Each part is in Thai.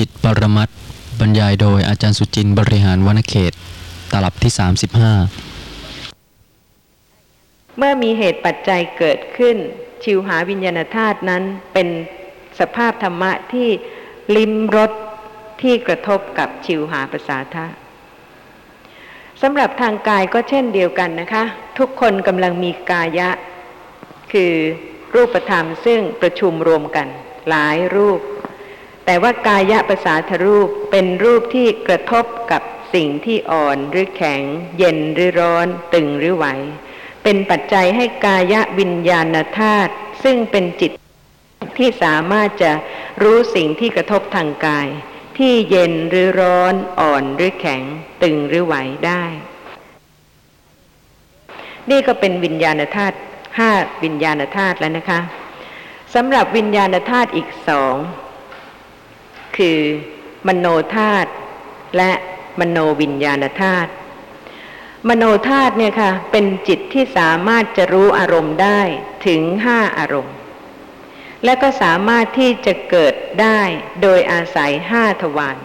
จิตปรมัตถ์บรรยายโดยอาจารย์สุจินต์บริหารวณเขต ตลับที่ 35 เมื่อมีเหตุปัจจัยเกิดขึ้น ชิวหาวิญญาณธาตุนั้นเป็นสภาพธรรมะที่ลิ้มรสที่กระทบกับชิวหาประสาทะสำหรับทางกายก็เช่นเดียวกันนะคะ ทุกคนกำลังมีกายะ คือรูปธรรมซึ่งประชุมรวมกัน หลายรูป แต่ว่ากายะภาษาทรูปเป็นรูปที่กระทบกับสิ่งที่อ่อนหรือแข็ง เย็นหรือร้อน ตึงหรือไหว เป็นปัจจัยให้กายะวิญญาณธาตุซึ่งเป็นจิตที่สามารถจะรู้สิ่งที่กระทบทางกาย ที่เย็นหรือร้อน อ่อนหรือแข็ง ตึงหรือไหวได้ นี่ก็เป็นวิญญาณธาตุห้าวิญญาณธาตุแล้วนะคะสำหรับวิญญาณธาตุอีกสอง คือมโนธาตุและมโนวิญญาณธาตุมโนธาตุเนี่ยค่ะ เป็นจิตที่สามารถจะรู้อารมณ์ได้ถึงห้าอารมณ์ และก็สามารถที่จะเกิดได้โดยอาศัยห้าทวาร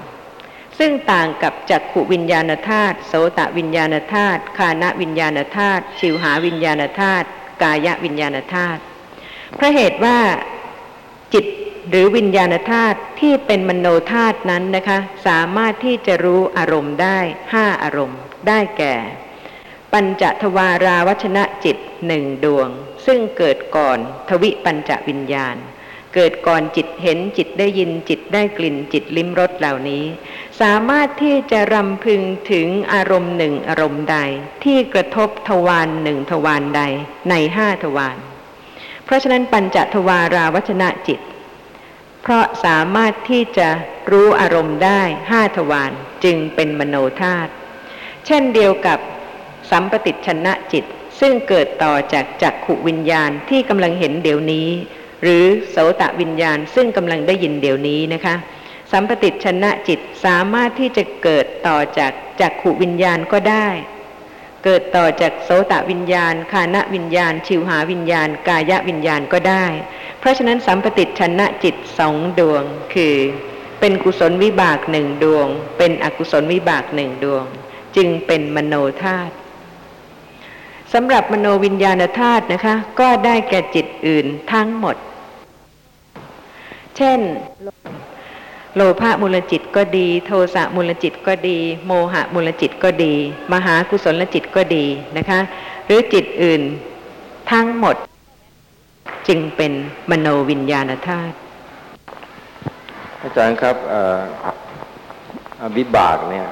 ซึ่งต่างกับจักขุวิญญาณธาตุโสตวิญญาณธาตุคานะวิญญาณธาตุชิวหาวิญญาณธาตุกายวิญญาณธาตุเพราะเหตุว่าจิต หรือวิญญาณธาตุที่เป็นมโนธาตุนั้นนะคะ สามารถที่จะรู้อารมณ์ได้ห้าอารมณ์ ได้แก่ ปัญจทวาราวัชนะจิตหนึ่งดวง ซึ่งเกิดก่อนทวิปัญจวิญญาณ เกิดก่อนจิตเห็นจิตได้ยินจิตได้กลิ่นจิตลิ้มรสเหล่านี้ สามารถที่จะรำพึงถึงอารมณ์หนึ่งอารมณ์ใด ที่กระทบทวารหนึ่งทวารใดในห้าทวารเพราะฉะนั้นปัญจทวาราวัชนะจิต เพราะสามารถที่จะรู้อารมณ์ได้ห้าทวารจึงเป็นมโนธาตุเช่นเดียวกับสัมปติชนะจิต ซึ่งเกิดต่อจากจักขุวิญญาณที่กำลังเห็นเดี๋ยวนี้ หรือโสตวิญญาณซึ่งกำลังได้ยินเดี๋ยวนี้นะคะ สัมปติชนะจิตสามารถที่จะเกิดต่อจากจักขุวิญญาณก็ได้ เกิดต่อจากโสตวิญญาณ คานะวิญญาณ ชิวหาวิญญาณ กายวิญญาณก็ได้ เพราะฉะนั้นสัมปติชนะจิตสองดวงคือ เป็นกุศลวิบากหนึ่งดวง เป็นอกุศลวิบากหนึ่งดวง จึงเป็นมโนธาตุสำหรับมโนวิญญาณธาตุนะคะ ก็ได้แก่จิตอื่นทั้งหมด เช่น โลภะมูลจิตก็ดี โทสะมูลจิตก็ดี โมหะมูลจิตก็ดี มหากุศลจิตก็ดีนะคะ หรือจิตอื่นทั้งหมด จึงเป็นมโนวิญญาณธาตุอาจารย์ครับเอ่อวิบากเนี่ย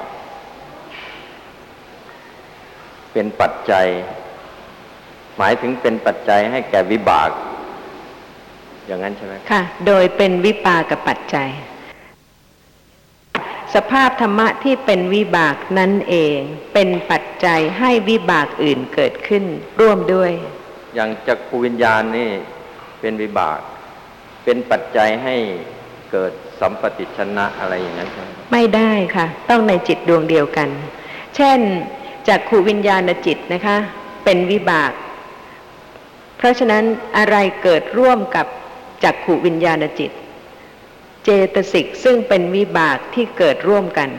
เป็นปัจจัย หมายถึงเป็นปัจจัยให้แก่วิบาก อย่างนั้นใช่ไหมค่ะ โดยเป็นวิปากกับปัจจัย สภาพธรรมะที่เป็นวิบากนั่นเอง เป็นปัจจัยให้วิบากอื่นเกิดขึ้น ร่วมด้วย อย่างจักรวิญญาณนี่เป็นวิบาก เป็นปัจจัยให้เกิดสัมปติชนะอะไรอย่างนั้นใช่ไหมไม่ได้ค่ะ ต้องในจิตดวงเดียวกัน เช่นจากขูวิญญาณจิตนะคะ เป็นวิบาก เพราะฉะนั้นอะไรเกิดร่วมกับจักขูวิญญาณจิต เจตสิกซึ่งเป็นวิบากที่เกิดร่วมกัน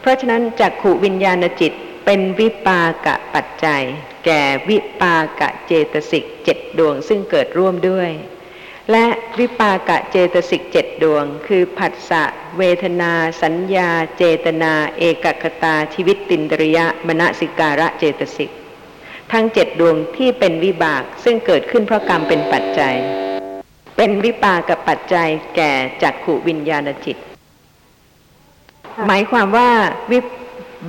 เพราะฉะนั้นจักขูวิญญาณจิตเป็นวิปากะปัจจัย แก่วิปากะเจตสิกเจ็ดดวงซึ่งเกิดร่วมด้วย และวิปากะเจตสิกเจ็ดดวง คือผัสสะเวทนา สัญญา เจตนา เอกคตาชีวิตตินตริยะมณสิการะเจตสิกทั้งเจ็ดดวงที่เป็นวิบากซึ่งเกิดขึ้นเพราะกรรมเป็นปัจจัย เป็นวิปากกับปัจจัยแก่จักขุวิญญาณจิต หมายความว่าวิ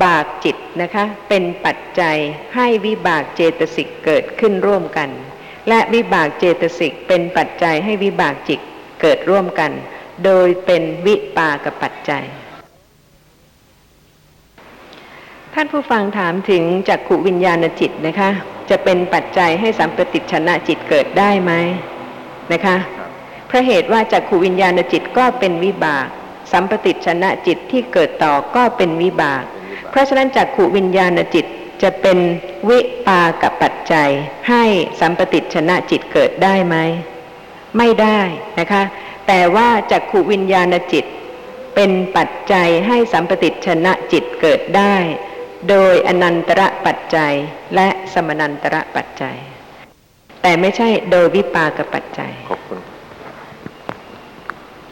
บากจิตนะคะ เป็นปัจจัยให้วิบากเจตสิกเกิดขึ้นร่วมกัน และวิบากเจตสิกเป็นปัจจัยให้วิบากจิตเกิดร่วมกัน โดยเป็นวิปากปัจจัยท่านผู้ฟังถามถึงจักขุวิญญาณจิตนะคะ จะเป็นปัจจัยให้สัมปติชนะจิตเกิดได้ไหม นะคะเพราะเหตุว่าจักขุวิญญาณจิตก็เป็นวิบาก สัมปติชนะจิตที่เกิดต่อก็เป็นวิบาก เพราะฉะนั้นจักขุวิญญาณจิตจะเป็นวิปากับปัจจัย ให้สัมปติชนะจิตเกิดได้ไหมไม่ได้นะคะ แต่ว่าจักขุวิญญาณจิต เป็นปัจจัยให้สัมปติชนะจิตเกิดได้ โดยอนันตระปัจจัยและสมนันตระปัจจัย แต่ไม่ใช่โดยวิปากปัจจัย ขอบคุณ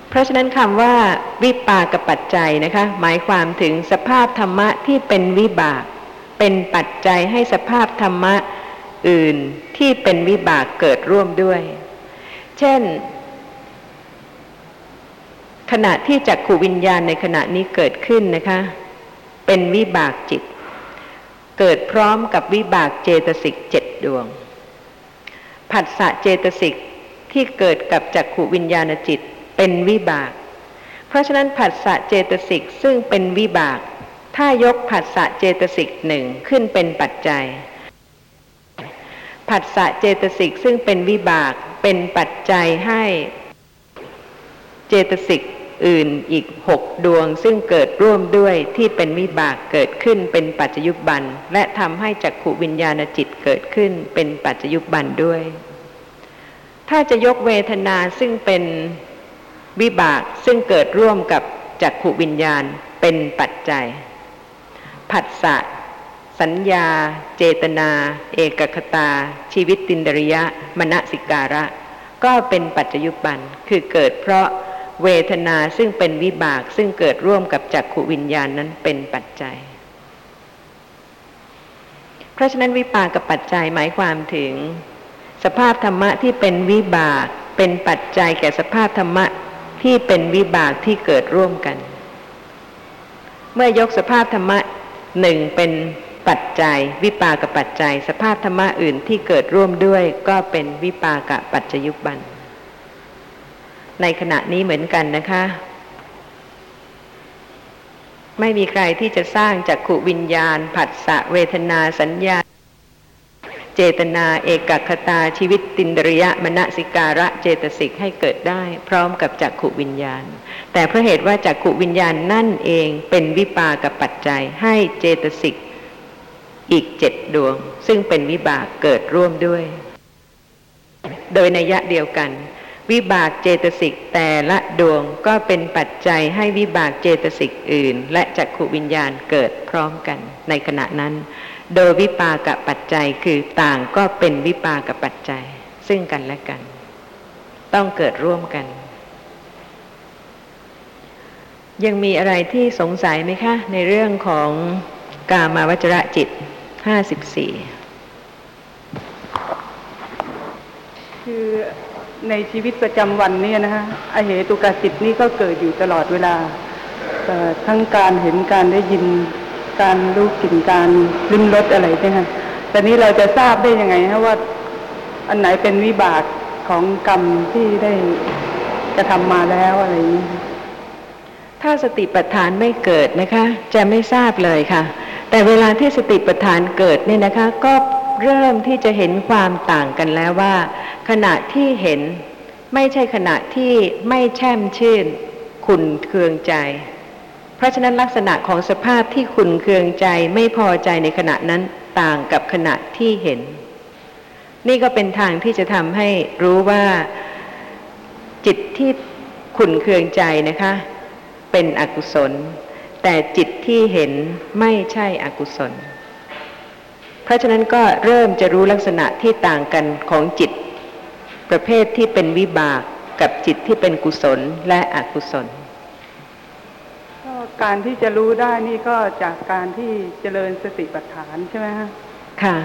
เพราะฉะนั้นคำว่าวิปากปัจจัยนะคะ หมายความถึงสภาพธรรมะที่เป็นวิบาก เป็นปัจจัยให้สภาพธรรมะอื่นที่เป็นวิบากเกิดร่วมด้วย เช่น ขณะที่จักขูวิญญาณในขณะนี้เกิดขึ้นนะคะ เป็นวิบากจิต เกิดพร้อมกับวิบากเจตสิกเจ็ดดวง ผัสสะเจตสิกที่เกิดกับจักขวิญญาณจิตเป็นวิบาก เพราะฉะนั้นผัสสะเจตสิกซึ่งเป็นวิบาก ถ้ายกผัสสะเจตสิกหนึ่งขึ้นเป็นปัจจัย ผัสสะเจตสิกซึ่งเป็นวิบากเป็นปัจจัยให้เจตสิก อื่นอีกหกดวง ซึ่งเกิดร่วมด้วยที่เป็นวิบากเกิดขึ้นเป็นปัจจยุบัน และทำให้จักขูวิญญาณจิตเกิดขึ้นเป็นปัจจยุบันด้วย ถ้าจะยกเวทนาซึ่งเป็นวิบากซึ่งเกิดร่วมกับจักขูวิญญาณเป็นปัจจัย ผัสสะสัญญา เจตนา เอกคตา ชีวิตตินดริยะ มณสิการะ ก็เป็นปัจจยุบันคือเกิดเพราะ เวทนาซึ่งเป็นวิบากซึ่งเกิดร่วมกับจักขูวิญญาณนั้นเป็นปัจจัย เพราะฉะนั้นวิปากกับปัจจัยหมายความถึง สภาพธรรมะที่เป็นวิบากเป็นปัจจัยแก่สภาพธรรมะที่เป็นวิบากที่เกิดร่วมกัน เมื่อยกสภาพธรรมะหนึ่งเป็นปัจจัย วิปากปัจจัย สภาพธรรมะอื่นที่เกิดร่วมด้วยก็เป็นวิปากปัจจยุบัน ในขณะนี้เหมือนกันนะคะ ไม่มีใครที่จะสร้างจักขุวิญญาณ ผัสสะเวทนาสัญญา เจตนาเอกคตาชีวิตตินดริยะมณสิการะเจตสิกให้เกิดได้ พร้อมกับจักขุวิญญาณ แต่เพราะเหตุว่าจักขุวิญญาณนั่นเองเป็นวิปากปัจจัยให้เจตสิกอีกเจ็ดดวง ซึ่งเป็นวิบากเกิดร่วมด้วย โดยในยะเดียวกัน วิบากเจตสิกแต่ละดวงก็เป็นปัจจัยให้วิบากเจตสิกอื่น และจักขุวิญญาณเกิดพร้อมกันในขณะนั้น โดยวิปากปัจจัยคือต่างก็เป็นวิปากปัจจัย ซึ่งกันและกัน ต้องเกิดร่วมกัน ยังมีอะไรที่สงสัยไหมคะ ในเรื่องของกามาวจระจิตห้าสิบสี่คือ ในชีวิตประจำวันเนี่ยนะฮะอเหตุกาจิตนี่ก็เกิดอยู่ตลอดเวลาทั้งการเห็นการได้ยินการรู้กลิ่นการลิ้มรสอะไรเนี่ยฮะแต่นี้เราจะทราบได้ยังไงฮะว่า อันไหนเป็นวิบากของกรรมที่ได้กระทำมาแล้วอะไรอย่างนี้ถ้าสติปัฏฐานไม่เกิดนะคะ จะไม่ทราบเลยค่ะ แต่เวลาที่สติปัฏฐานเกิดเนี่ยนะคะ ก็ เริ่มที่จะเห็นความต่างกันแล้วว่า ขณะที่เห็นไม่ใช่ขณะที่ไม่แช่มชื่นขุนเคืองใจ เพราะฉะนั้นลักษณะของสภาพที่ขุนเคืองใจไม่พอใจในขณะนั้นต่างกับขณะที่เห็น นี่ก็เป็นทางที่จะทำให้รู้ว่าจิตที่ขุนเคืองใจนะคะ เป็นอกุศล แต่จิตที่เห็นไม่ใช่อกุศล เพราะฉะนั้นก็เริ่มจะรู้ลักษณะที่ต่างกันของจิต ประเภทที่เป็นวิบากกับจิตที่เป็นกุศลและอกุศลก็การที่จะรู้ได้นี่ก็จากการที่เจริญสติปัฏฐานใช่ไหมฮะค่ะ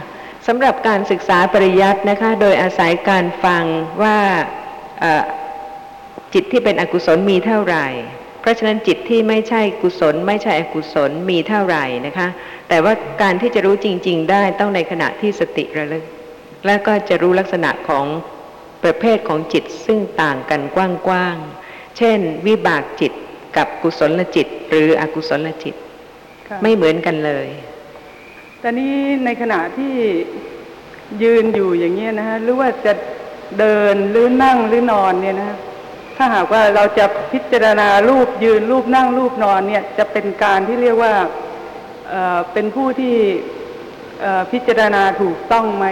สำหรับการศึกษาปริยัตินะคะ โดยอาศัยการฟังว่าเอ่อจิตที่เป็นอกุศลมีเท่าไหร่ เพราะฉะนั้นจิตที่ไม่ใช่กุศล ไม่ใช่อกุศลมีเท่าไหร่นะคะ แต่ว่าการที่จะรู้จริง ๆ ได้ต้องในขณะที่สติระลึก แล้วก็จะรู้ลักษณะของประเภทของจิตซึ่งต่างกันกว้างๆ เช่น วิบากจิตกับกุศลจิต หรืออกุศลจิตค่ะไม่เหมือนกันเลยแต่นี้ในขณะที่ยืนอยู่อย่างเงี้ยนะฮะหรือว่าจะเดินหรือนั่งหรือนอนเนี่ยนะฮะถ้าหากว่าเราจะพิจารณารูปยืนรูปนั่งรูปนอนเนี่ย จะเป็นการที่เรียกว่า เป็นผู้ที่พิจารณาถูกต้องไหม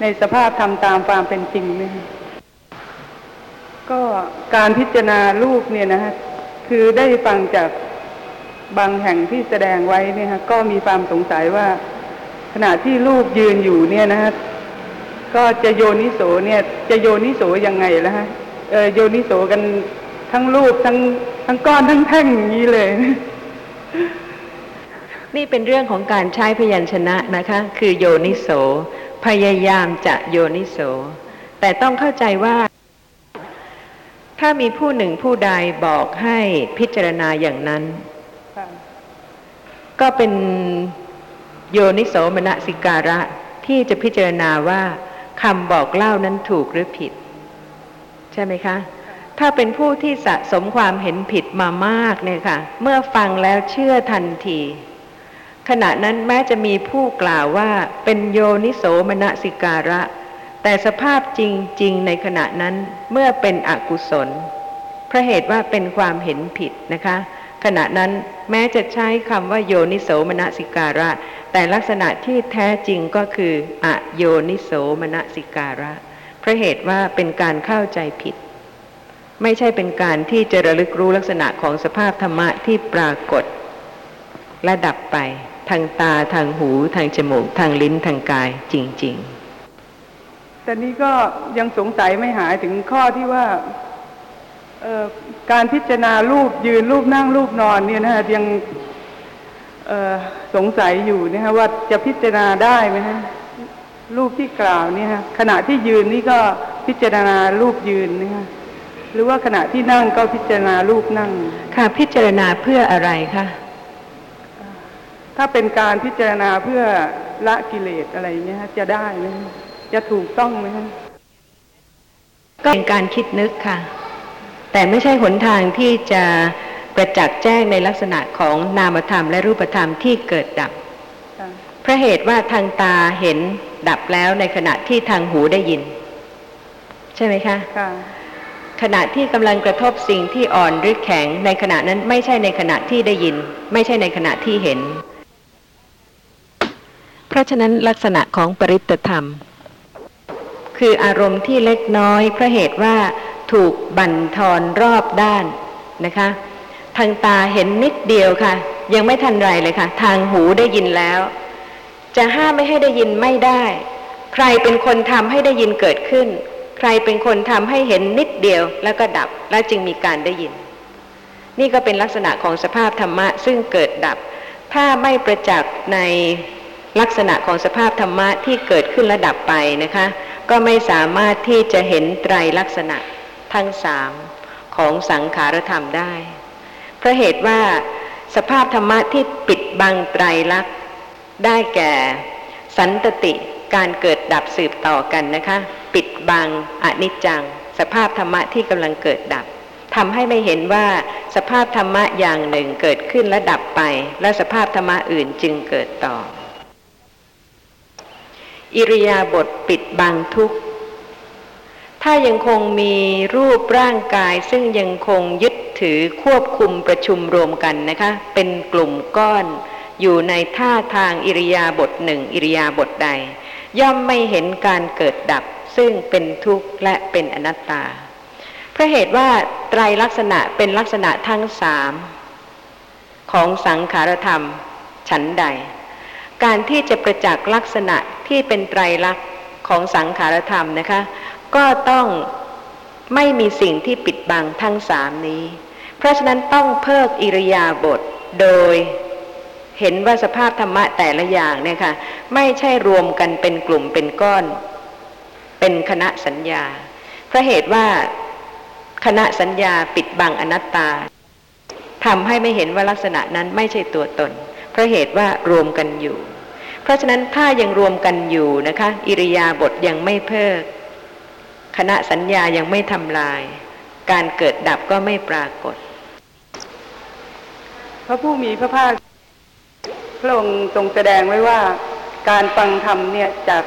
ในสภาพทำตามความเป็นจริงไหมก็การพิจารณารูปเนี่ยนะฮะคือได้ฟังจากบางแห่งที่แสดงไว้เนี่ยฮะก็มีความสงสัยว่า ขณะที่รูปยืนอยู่เนี่ยนะฮะก็จะโยนิโสเนี่ย จะโยนิโสยังไงล้วฮะเออโยนิโสกันทั้งรูปทั้งทั้งก้อนทั้งแท่งอย่างนี้เลย นี่เป็นเรื่องของการใช้พยัญชนะนะคะ คือโยนิโส พยายามจะโยนิโส แต่ต้องเข้าใจว่า ถ้ามีผู้หนึ่งผู้ใดบอกให้พิจารณาอย่างนั้น ก็เป็นโยนิโสมนสิการะที่จะพิจารณาว่าคำบอกเล่านั้นถูกหรือผิด ใช่ไหมคะ ถ้าเป็นผู้ที่สะสมความเห็นผิดมามากเนี่ยค่ะ เมื่อฟังแล้วเชื่อทันที ขณะนั้นแม้จะมีผู้กล่าวว่าเป็นโยนิโสมนสิการะ แต่สภาพจริง ๆ ในขณะนั้นเมื่อเป็นอกุศลเพราะเหตุว่าเป็นความเห็นผิดนะคะ ขณะนั้นแม้จะใช้คำว่าโยนิโสมนสิการะ แต่ลักษณะที่แท้จริงก็คือ อโยนิโสมนสิการะเพราะเหตุว่าเป็นการเข้าใจผิด ไม่ใช่เป็นการที่จะระลึกรู้ลักษณะของสภาพธรรมะที่ปรากฏ และดับไป ทางตาทางหูทางจมูก ทางลิ้นทางกายจริง ๆ แต่นี้ก็ยังสงสัยไม่หายถึงข้อที่ว่าการพิจารณารูปยืนรูปนั่งรูปนอนเนี่ยนะฮะยังสงสัยอยู่นะฮะว่าจะพิจารณาได้ไหมฮะรูปที่กล่าวเนี่ยฮะขณะที่ยืนนี่ก็พิจารณารูปยืนนะฮะ หรือว่าขณะที่นั่งก็พิจารณารูปนั่งๆค่ะพิจารณาเพื่ออะไรคะถ้าเป็นการพิจารณาเพื่อละกิเลสอะไรเงี้ยฮะจะได้ไหมฮะจะถูกต้องไหมฮะก็เป็นการคิดนึกค่ะ แต่ไม่ใช่หนทางที่จะประจักษ์แจ้งในลักษณะของนามธรรมและรูปธรรมที่เกิดดับค่ะเพราะเหตุว่าทางตาเห็นดับแล้วในขณะที่ทางหูได้ยิน ใช่ไหมคะค่ะ ขณะที่กำลังกระทบสิ่งที่อ่อนหรือแข็งในขณะนั้นไม่ใช่ในขณะที่ได้ยิน ไม่ใช่ในขณะที่เห็น เพราะฉะนั้นลักษณะของปริตธรรม คืออารมณ์ที่เล็กน้อยเพราะเหตุว่าถูกบั่นทอนรอบด้านนะคะ ทางตาเห็นนิดเดียวค่ะ ยังไม่ทันไรเลยค่ะ ทางหูได้ยินแล้ว จะห้ามไม่ให้ได้ยินไม่ได้ ใครเป็นคนทำให้ได้ยินเกิดขึ้น ใครเป็นคนทำให้เห็นนิดเดียวแล้วก็ดับแล้วจึงมีการได้ยิน นี่ก็เป็นลักษณะของสภาพธรรมะซึ่งเกิดดับ ถ้าไม่ประจักษ์ในลักษณะของสภาพธรรมะที่เกิดขึ้นและดับไปนะคะ ก็ไม่สามารถที่จะเห็นไตรลักษณะทั้งสามของสังขารธรรมได้เพราะเหตุว่าสภาพธรรมะที่ปิดบังไตรลักษณ์ได้แก่ สันตติ การเกิดดับสืบต่อกันนะคะ ปิดบังอนิจจัง สภาพธรรมะที่กำลังเกิดดับทำให้ไม่เห็นว่าสภาพธรรมะอย่างหนึ่งเกิดขึ้นและดับไป และสภาพธรรมะอื่นจึงเกิดต่อ อิริยาบถปิดบังทุกข์ถ้ายังคงมีรูปร่างกายซึ่งยังคงยึดถือควบคุมประชุมรวมกันนะคะ เป็นกลุ่มก้อนอยู่ในท่าทางอิริยาบถหนึ่งอิริยาบถใด ย่อมไม่เห็นการเกิดดับ ซึ่งเป็นทุกข์และเป็นอนัตตา เพราะเหตุว่าไตรลักษณะเป็นลักษณะทั้งสามของสังขารธรรมฉันใด การที่จะประจักษ์ลักษณะที่เป็นไตรลักษณ์ของสังขารธรรมนะคะ ก็ต้องไม่มีสิ่งที่ปิดบังทั้งสามนี้ เพราะฉะนั้นต้องเพิกอิริยาบถโดยเห็นว่าสภาพธรรมะแต่ละอย่างเนี่ยค่ะ ไม่ใช่รวมกันเป็นกลุ่มเป็นก้อน เป็นคณะสัญญา เพราะเหตุว่าคณะสัญญาปิดบังอนัตตาทำให้ไม่เห็นว่าลักษณะนั้นไม่ใช่ตัวตน เพราะเหตุว่ารวมกันอยู่ เพราะฉะนั้นถ้ายังรวมกันอยู่นะคะ อิริยาบถยังไม่เพิกคณะสัญญายังไม่ทำลาย การเกิดดับก็ไม่ปรากฏ พระผู้มีพระภาคพระองค์ทรงแสดงไว้ว่า การฟังธรรมเนี่ยจาก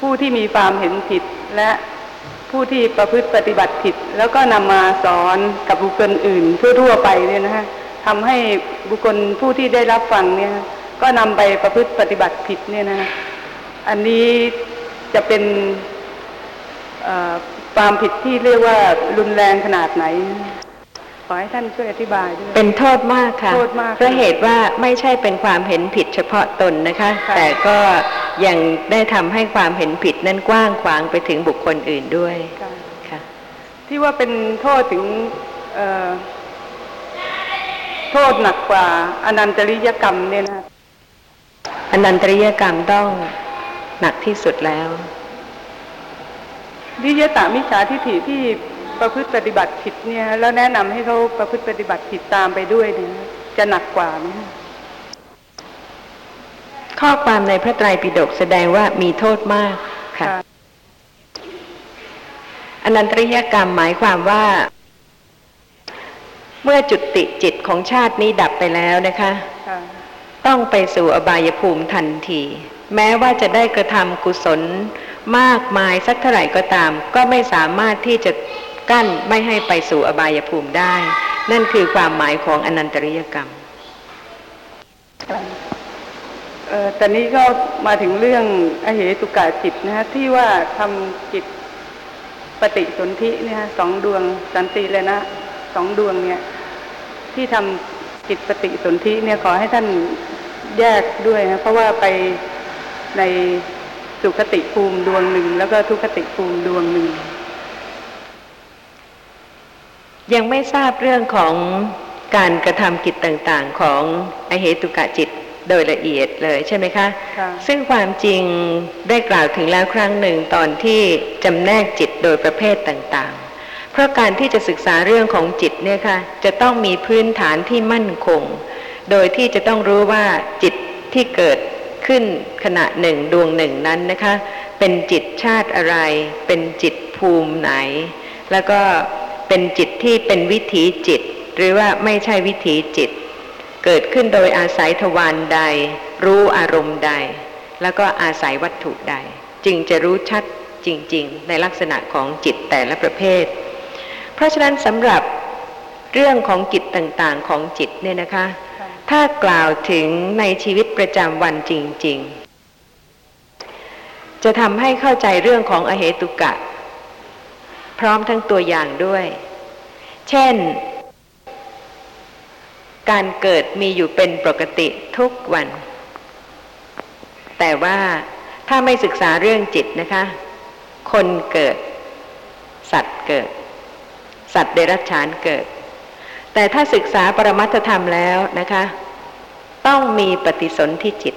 ผู้ที่มีความเห็นผิดและผู้ที่ประพฤติปฏิบัติผิด แล้วก็นำมาสอนกับบุคคลอื่นทั่วๆไปเนี่ยนะฮะทำให้บุคคลผู้ที่ได้รับฟังเนี่ยก็นำไปประพฤติปฏิบัติผิดเนี่ยนะฮะอันนี้จะเป็นความผิดที่เรียกว่ารุนแรงขนาดไหน ขอให้ท่านช่วยอธิบายด้วยเป็นโทษมากค่ะโทษมากเพราะเหตุว่าไม่ใช่เป็นความเห็นผิดเฉพาะตนนะคะค่ะแต่ก็ยังได้ทำให้ความเห็นผิดนั้นกว้างขวางไปถึงบุคคลอื่นด้วยค่ะค่ะที่ว่าเป็นโทษถึงเอ่อโทษหนักกว่าอนันตริยกรรมเนี่ยนะอนันตริยกรรมต้องหนักที่สุดแล้ววิยตามิจฉาทิฏฐิที่ ประพฤติปฏิบัติผิดเนี่ย แล้วแนะนำให้เขาประพฤติปฏิบัติผิดตามไปด้วยเนี่ยจะหนักกว่าไหมคะข้อความในพระไตรปิฎกแสดงว่ามีโทษมากค่ะ อนันตริยกรรมหมายความว่า เมื่อจุติจิตของชาตินี้ดับไปแล้วนะคะค่ะต้องไปสู่อบายภูมิทันที แม้ว่าจะได้กระทำกุศลมากมายสักเท่าไหร่ก็ตาม ก็ไม่สามารถที่จะ กั้นไม่ให้ไปสู่อบายภูมิได้ นั่นคือความหมายของอนันตริยกรรมเอ่อตอนนี้ก็มาถึงเรื่องอเหตุกาจิตนะฮะที่ว่าทำจิตปฏิสนธิเนี่ยสองดวงสันติเลยนะสองดวงเนี่ย ที่ทำจิตปฏิสนธิเนี่ยขอให้ท่านแยกด้วยนะเพราะว่าไปในสุคติภูมิดวงหนึ่ง แล้วก็ทุคติภูมิดวงหนึ่ง ยังไม่ทราบเรื่องของการกระทำกิจต่างๆ ของอเหตุกะจิตโดยละเอียดเลยใช่ไหมคะค่ะซึ่งความจริงได้กล่าวถึงแล้วครั้งหนึ่งตอนที่จำแนกจิตโดยประเภทต่างๆ เพราะการที่จะศึกษาเรื่องของจิตเนี่ยค่ะจะต้องมีพื้นฐานที่มั่นคง โดยที่จะต้องรู้ว่าจิตที่เกิดขึ้นขณะหนึ่งดวงหนึ่งนั้นนะคะ เป็นจิตชาติอะไร เป็นจิตภูมิไหน แล้วก็ เป็นจิตที่เป็นวิถีจิต หรือว่าไม่ใช่วิถีจิต เกิดขึ้นโดยอาศัยทวารใด รู้อารมณ์ใด แล้วก็อาศัยวัตถุใด จึงจะรู้ชัดจริง ๆ ในลักษณะของจิตแต่ละประเภท เพราะฉะนั้นสำหรับเรื่องของกิจต่างๆของจิตเนี่ยนะคะ ถ้ากล่าวถึงในชีวิตประจำวันจริง ๆ จะทำให้เข้าใจเรื่องของอเหตุกะ ร้อมทั้งตัวอย่างด้วย เช่น การเกิดมีอยู่เป็นปกติทุกวัน แต่ว่าถ้าไม่ศึกษาเรื่องจิตนะคะ คนเกิด สัตว์เกิด สัตว์เดรัจฉานเกิด แต่ถ้าศึกษาปรมัตถธรรมแล้วนะคะ ต้องมีปฏิสนธิจิต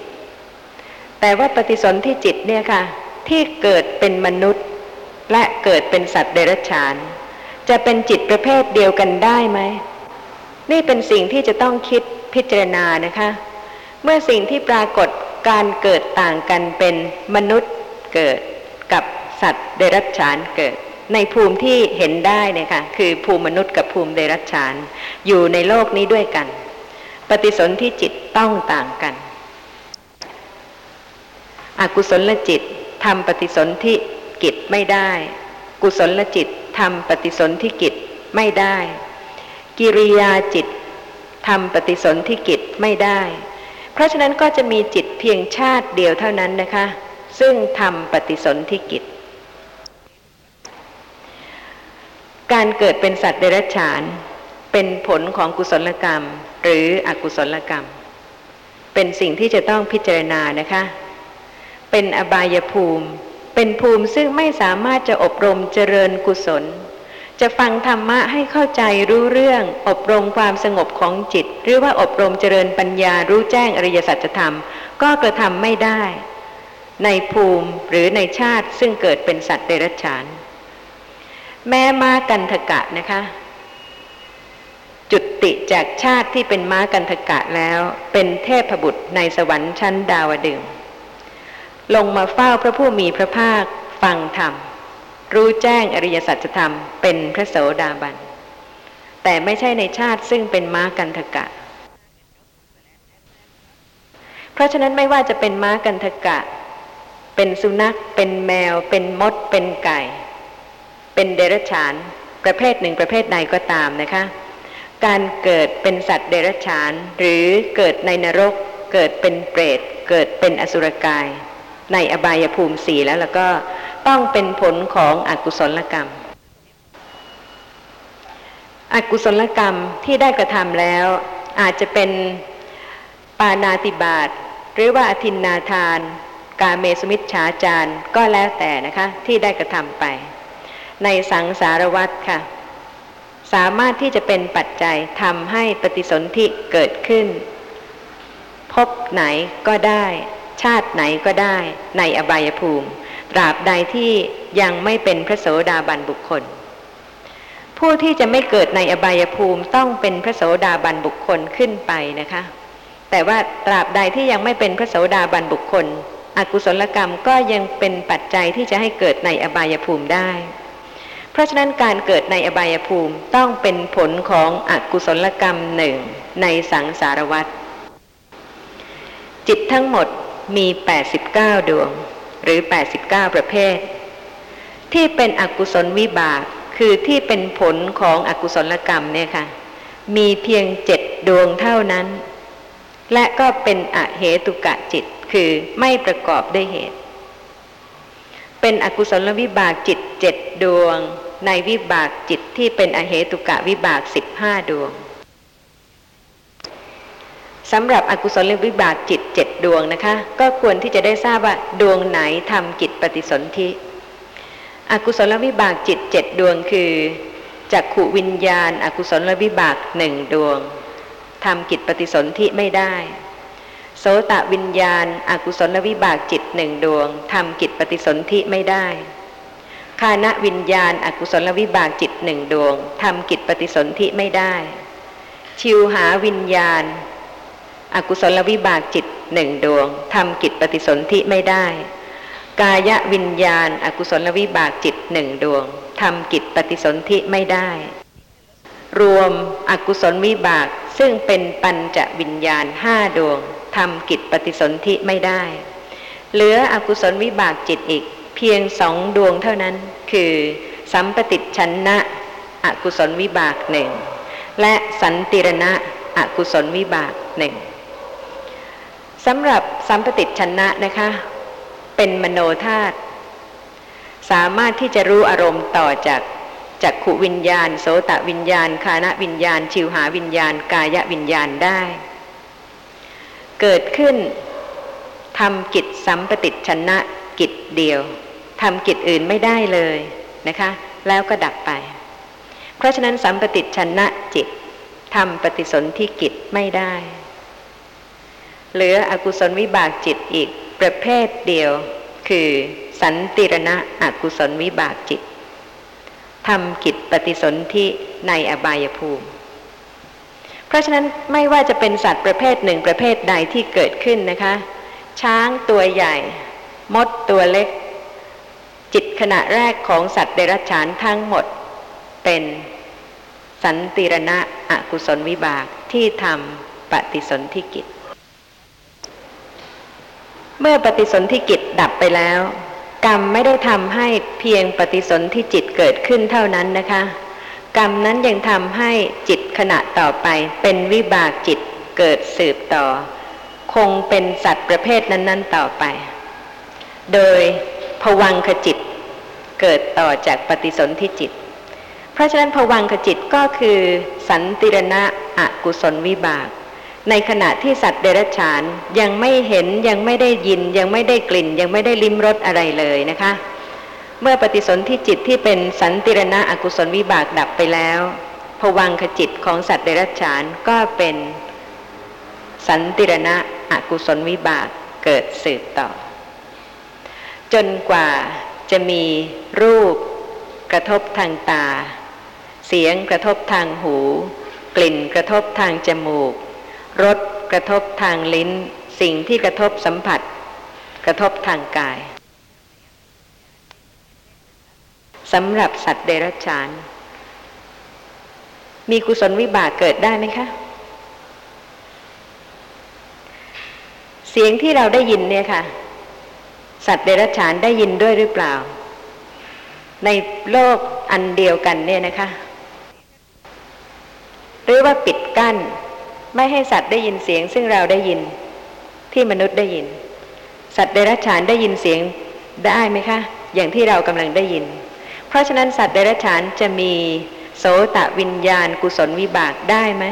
แต่ว่าปฏิสนธิจิตเนี่ยค่ะ ที่เกิดเป็นมนุษย์ และเกิดเป็นสัตว์เดรัจฉาน จะเป็นจิตประเภทเดียวกันได้ไหม นี่เป็นสิ่งที่จะต้องคิดพิจารณานะคะ เมื่อสิ่งที่ปรากฏการเกิดต่างกันเป็นมนุษย์เกิดกับสัตว์เดรัจฉานเกิด ในภูมิที่เห็นได้เนี่ยค่ะคือภูมิมนุษย์กับภูมิเดรัจฉาน อยู่ในโลกนี้ด้วยกัน ปฏิสนธิจิตต้องต่างกัน อกุศลจิตทำปฏิสนธิ กิจไม่ได้ กุศลจิตทำปฏิสนธิกิจไม่ได้ กิริยาจิตทำปฏิสนธิกิจไม่ได้ เพราะฉะนั้นก็จะมีจิตเพียงชาติเดียวเท่านั้นนะคะ ซึ่งทำปฏิสนธิกิจ การเกิดเป็นสัตว์เดรัจฉานเป็นผลของกุศลกรรม หรืออกุศลกรรม เป็นสิ่งที่จะต้องพิจารณานะคะ เป็นอบายภูมิ เป็นภูมิซึ่งไม่สามารถจะอบรมเจริญกุศล จะฟังธรรมะให้เข้าใจรู้เรื่อง อบรมความสงบของจิต หรือว่าอบรมเจริญปัญญารู้แจ้งอริยสัจธรรม ก็กระทำไม่ได้ ในภูมิหรือในชาติซึ่งเกิดเป็นสัตว์เดรัจฉาน แม้ม้ากันทกะนะคะ จุติจากชาติที่เป็นม้ากันทกะแล้ว เป็นเทพบุตรในสวรรค์ชั้นดาวดึงส์ ลงมาเฝ้าพระผู้มีพระภาค ฟังธรรม รู้แจ้งอริยสัจธรรมเป็นพระโสดาบัน แต่ไม่ใช่ในชาติซึ่งเป็นม้ากันทกะ เพราะฉะนั้นไม่ว่าจะเป็นม้ากันทกะ เป็นสุนัข เป็นแมว เป็นมด เป็นไก่ เป็นเดรัจฉาน ประเภทหนึ่งประเภทใดก็ตามนะคะ การเกิดเป็นสัตว์เดรัจฉาน หรือเกิดในนรก เกิดเป็นเปรต เกิดเป็นอสุรกาย ในอบายภูมิสี่แล้วแล้วก็ต้องเป็นผลของอกุศลกรรม อกุศลกรรมที่ได้กระทำแล้ว อาจจะเป็นปานาติบาตหรือว่าอธินนาทาน กาเมสุมิชฉาจารก็แล้วแต่นะคะที่ได้กระทำไป ในสังสารวัตรค่ะ สามารถที่จะเป็นปัจจัยทำให้ปฏิสนธิเกิดขึ้น พบไหนก็ได้ ชาติไหนก็ได้ในอบายภูมิ ตราบใดที่ยังไม่เป็นพระโสดาบันบุคคล ผู้ที่จะไม่เกิดในอบายภูมิต้องเป็นพระโสดาบันบุคคลขึ้นไปนะคะ แต่ว่าตราบใดที่ยังไม่เป็นพระโสดาบันบุคคล อกุศลกรรมก็ยังเป็นปัจจัยที่จะให้เกิดในอบายภูมิได้ เพราะฉะนั้นการเกิดในอบายภูมิต้องเป็นผลของอกุศลกรรมหนึ่งในสังสารวัฏจิตทั้งหมด มี 89 ดวง หรือ 89 ประเภท ที่เป็นอกุศลวิบากคือที่เป็นผลของอกุศลกรรมเนี่ยค่ะ มีเพียงเจ็ดดวงเท่านั้น และก็เป็นอเหตุกะจิตคือไม่ประกอบด้วยเหตุ เป็นอกุศลวิบากจิตเจ็ดดวง ในวิบากจิตที่เป็นอเหตุกะวิบากสิบห้าดวง สำหรับอกุศลวิบากจิตเจ็ดดวงนะคะ ก็ควรที่จะได้ทราบว่าดวงไหนทำกิจปฏิสนธิอกุศลวิบากจิตเจ็ดดวงคือจักขุวิญญาณ อกุศลวิบากหนึ่งดวงทำกิจปฏิสนธิไม่ได้ โสตวิญญาณ อกุศลวิบากจิตหนึ่งดวงทำกิจปฏิสนธิไม่ได้คานวิญญาณ อกุศลวิบากจิตหนึ่งดวงทำกิจปฏิสนธิไม่ได้ ชิวหาวิญญาณ อกุศลวิบากจิตหนึ่งดวงทำกิจปฏิสนธิไม่ได้ กายวิญญาณ อกุศลวิบากจิตหนึ่งดวงทำกิจปฏิสนธิไม่ได้ รวมอกุศลวิบากซึ่งเป็นปัญจวิญญาณห้าดวงทำกิจปฏิสนธิไม่ได้ เหลืออกุศลวิบากจิตอีก เพียงสองดวงเท่านั้น คือ สัมปติชันนะอกุศลวิบากหนึ่งและสันติรณะอกุศลวิบากหนึ่ง สำหรับสัมปติชนนะนะคะ เป็นมโนธาตุสามารถที่จะรู้อารมณ์ต่อจากจากขุวิญญาณ โสตวิญญาณ คานวิญญาณ ชิวหาวิญญาณ กายวิญญาณได้ เกิดขึ้นทำกิจสัมปติชนะกิจเดียวทำกิจอื่นไม่ได้เลยนะคะ แล้วก็ดับไป เพราะฉะนั้นสัมปติชนะจิตทำปฏิสนธิกิจไม่ได้ เหลืออกุศลวิบากจิตอีกประเภทเดียว คือสันติรณะอกุศลวิบากจิตทำกิจปฏิสนธิในอบายภูมิ เพราะฉะนั้นไม่ว่าจะเป็นสัตว์ประเภทหนึ่งประเภทใดที่เกิดขึ้นนะคะ ช้างตัวใหญ่ มดตัวเล็ก จิตขณะแรกของสัตว์เดรัจฉานทั้งหมด เป็นสันติรณะอกุศลวิบากที่ทำปฏิสนธิกิจ เมื่อปฏิสนธิกิจดับไปแล้ว กรรมไม่ได้ทำให้เพียงปฏิสนธิจิตเกิดขึ้นเท่านั้นนะคะ กรรมนั้นยังทำให้จิตขณะต่อไป เป็นวิบากจิตเกิดสืบต่อ คงเป็นสัตว์ประเภทนั้น ๆ ต่อไป โดยผวังขจิตเกิดต่อจากปฏิสนธิจิต เพราะฉะนั้นผวังขจิตก็คือ สันติรณะอกุศลวิบาก ในขณะที่สัตว์เดรัจฉานยังไม่เห็นยังไม่ได้ยินยังไม่ได้กลิ่น ยังไม่ได้ลิ้มรสอะไรเลยนะคะ เมื่อปฏิสนธิจิตที่เป็นสันติรณะอกุศลวิบากดับไปแล้วผวังขจิตของสัตว์เดรัจฉานก็เป็นสันติรณะอกุศลวิบากเกิดสืบต่อ จนกว่าจะมีรูปกระทบทางตา เสียงกระทบทางหู กลิ่นกระทบทางจมูก รสกระทบทางลิ้น สิ่งที่กระทบสัมผัส กระทบทางกายสำหรับสัตว์เดรัจฉาน มีกุศลวิบากเกิดได้ไหมคะ เสียงที่เราได้ยินเนี่ยค่ะ สัตว์เดรัจฉานได้ยินด้วยหรือเปล่า ในโลกอันเดียวกันเนี่ยนะคะ หรือว่าปิดกั้น ไม่ให้สัตว์ได้ยินเสียงซึ่งเราได้ยิน ที่มนุษย์ได้ยิน สัตว์เดรัจฉานได้ยินเสียงได้ไหมคะ อย่างที่เรากำลังได้ยิน เพราะฉะนั้นสัตว์เดรัจฉานจะมีโสตะวิญญาณกุศลวิบากได้ไหม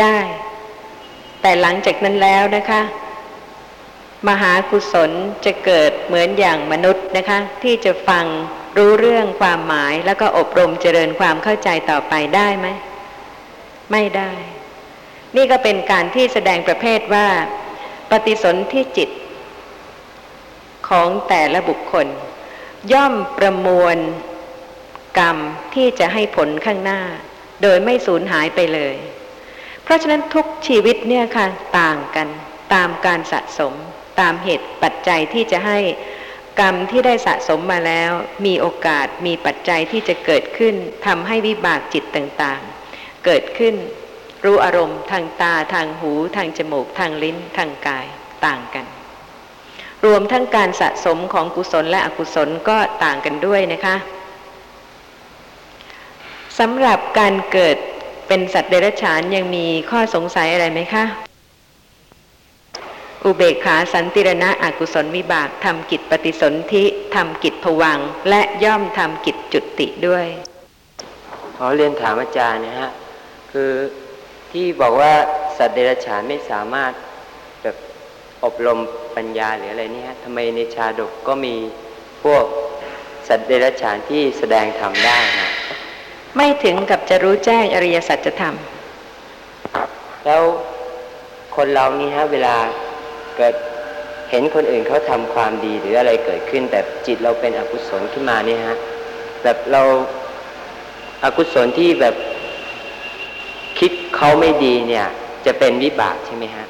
ได้ แต่หลังจากนั้นแล้วนะคะ มหากุศลจะเกิดเหมือนอย่างมนุษย์นะคะ ที่จะฟังรู้เรื่องความหมายแล้วก็อบรมเจริญความเข้าใจต่อไปได้ไหม ไม่ได้ นี่ก็เป็นการที่แสดงประเภทว่า ปฏิสนธิจิต ของแต่ละบุคคล ย่อมประมวลกรรมที่จะให้ผลข้างหน้า โดยไม่สูญหายไปเลย เพราะฉะนั้นทุกชีวิตเนี่ยค่ะต่างกันตามการสะสมตามเหตุปัจจัยที่จะให้กรรมที่ได้สะสมมาแล้ว มีโอกาสมีปัจจัยที่จะเกิดขึ้นทำให้วิบากจิตต่างๆ เกิดขึ้น รู้อารมณ์ทางตาทางหู ทางจมูก ทางลิ้น ทางกายต่างกัน รวมทั้งการสะสมของกุศลและอกุศลก็ต่างกันด้วยนะคะสำหรับการเกิดเป็นสัตว์เดรัจฉานยังมีข้อสงสัยอะไรไหมคะ อุเบกขาสันติรณะอกุศลวิบากทำกิจปฏิสนธิทำกิจผวัง และย่อมทำกิจจุติด้วย ขอเรียนถามอาจารย์นะฮะ คือที่บอกว่าสัตว์เดรัจฉานไม่สามารถแบบอบรมปัญญาหรืออะไรนี่ฮะทำไมในชาดกก็มีพวกสัตว์เดรัจฉานที่แสดงธรรมได้ฮะไม่ถึงกับจะรู้แจ้งอริยสัจธรรม แล้วคนเรานี่ฮะเวลาเกิดเห็นคนอื่นเขาทำความดีหรืออะไรเกิดขึ้น แต่จิตเราเป็นอกุศลขึ้นมาเนี่ยฮะแบบเราอากุศลที่แบบ คิดเขาไม่ดีเนี่ย จะเป็นวิบากใช่ไหมฮะ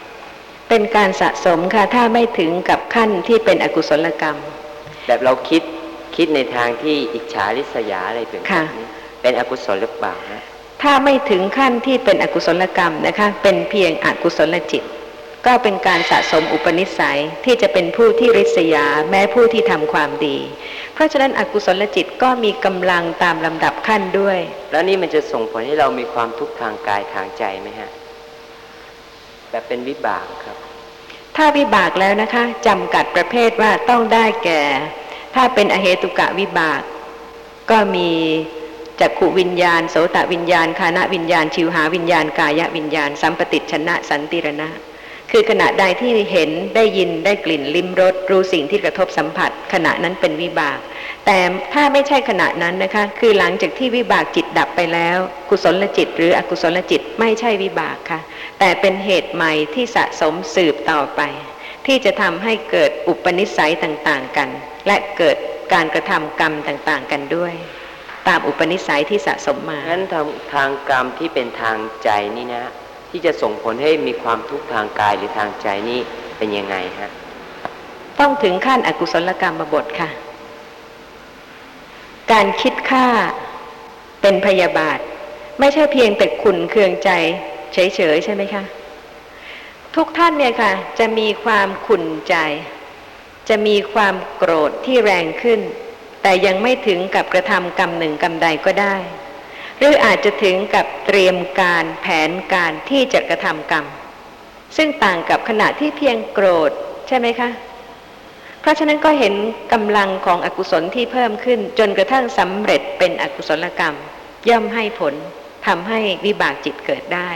เป็นการสะสมค่ะถ้าไม่ถึงกับขั้นที่เป็นอกุศลกรรม แบบเราคิดคิดในทางที่อิจฉาริษยาอะไรเป็นแบค่ะบนี้เป็นอกุศลหรือเปล่าฮะถ้าไม่ถึงขั้นที่เป็นอกุศลกรรมนะคะ เป็นเพียงอกุศลจิต ก็เป็นการสะสมอุปนิสัยที่จะเป็นผู้ที่ริษยาแม้ผู้ที่ทำความดี เพราะฉะนั้นอกุศลจิตก็มีกำลังตามลำดับขั้นด้วย แล้วนี่มันจะส่งผลให้เรามีความทุกข์ทางกายทางใจไหมฮะแบบเป็นวิบากครับ ถ้าวิบากแล้วนะคะจำกัดประเภทว่าต้องได้แก่ ถ้าเป็นอเหตุกะวิบาก ก็มีจักขุวิญญาณ โสตวิญญาณ คานวิญญาณ ชิวหาวิญญาณ กายวิญญาณ สัมปติชนะ สันติรณะ คือขณะใดที่เห็นได้ยินได้กลิ่นลิ้มรสรู้สิ่งที่กระทบสัมผัส ขณะนั้นเป็นวิบาก แต่ถ้าไม่ใช่ขณะนั้นนะคะ คือหลังจากที่วิบากจิตดับไปแล้ว กุศลจิต หรืออกุศลจิตไม่ใช่วิบากค่ะ แต่เป็นเหตุใหม่ที่สะสมสืบต่อไป ที่จะทำให้เกิดอุปนิสัยต่างๆกัน และเกิดการกระทำกรรมต่างๆ กันด้วย ตามอุปนิสัยที่สะสมมางั้นทางทางกรรมที่เป็นทางใจนี่นะ ที่จะส่งผลให้มีความทุกข์ทางกายหรือทางใจนี่เป็นยังไงฮะ ต้องถึงขั้นอกุศลกรรมบทค่ะ การคิดฆ่าเป็นพยาบาท ไม่ใช่เพียงแต่ขุนเคืองใจ เฉยๆใช่ไหมคะ ทุกท่านเนี่ยค่ะ จะมีความขุนใจ จะมีความโกรธที่แรงขึ้น แต่ยังไม่ถึงกับกระทำกรรมหนึ่งกรรมใดก็ได้ หรืออาจจะถึงกับเตรียมการแผนการที่จะกระทำกรรม ซึ่งต่างกับขณะที่เพียงโกรธใช่ไหมคะ เพราะฉะนั้นก็เห็นกำลังของอกุศลที่เพิ่มขึ้น จนกระทั่งสำเร็จเป็นอกุศลกรรม ย่อมให้ผลทำให้วิบากจิตเกิดได้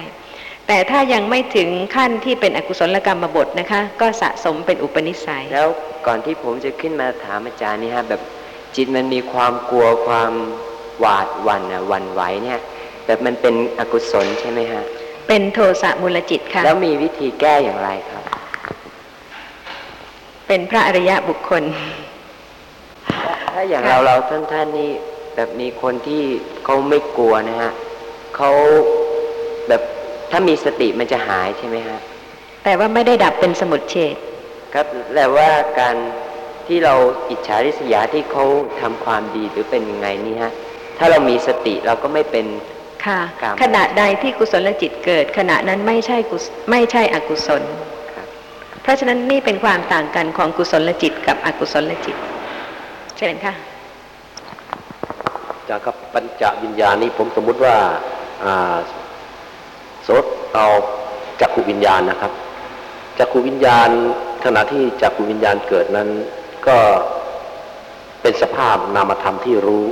แต่ถ้ายังไม่ถึงขั้นที่เป็นอกุศลกรรมมาบทนะคะ ก็สะสมเป็นอุปนิสัย แล้วก่อนที่ผมจะขึ้นมาถามอาจารย์นี่ฮะแบบจิตมันมีความกลัวความ หวาดหวั่นอะหวั่นไหวเนี่ยแบบมันเป็นอกุศลใช่ไหมฮะ เป็นโทสะมูลจิตค่ะ แล้วมีวิธีแก้อย่างไรครับ เป็นพระอริยะบุคคล ถ้าอย่างค่ะเราเราท่านท่านๆนี่แบบมีคนที่เขาไม่กลัวนะฮะเขาแบบถ้ามีสติมันจะหายใช่ไหมฮะ แต่ว่าไม่ได้ดับเป็นสมุดเฉดครับแต่ว่าการที่เราอิจฉาริษยาที่เขาทำความดีหรือเป็นยังไงนี่ฮะ ถ้าเรามีสติเราก็ไม่เป็นค่ะกรรมขณะใดที่กุศลจิตเกิด ขณะนั้นไม่ใช่กุศไม่ใช่อกุศลครับเพราะฉะนั้นนี่เป็นความต่างกันของกุศลจิตกับอกุศลจิตเชิญค่ะจากกับปัญจวิญญาณนี้ผมสมมุติว่าอ่าโสตเอาจักขุวิญญาณนะครับจักขุวิญญาณขณะที่จักขุวิญญาณเกิดนั้น ก็เป็นสภาพนามธรรมที่รู้